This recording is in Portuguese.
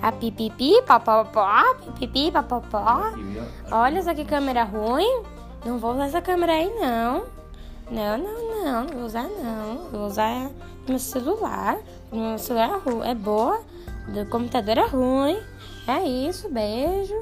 A pipipi, papapó, pipipi, papapó. Olha só que câmera ruim. Não vou usar essa câmera aí, não. Não, não, não. Não vou usar, não. Vou usar meu celular. Meu celular é, é boa. Do computador é ruim. É isso, beijo.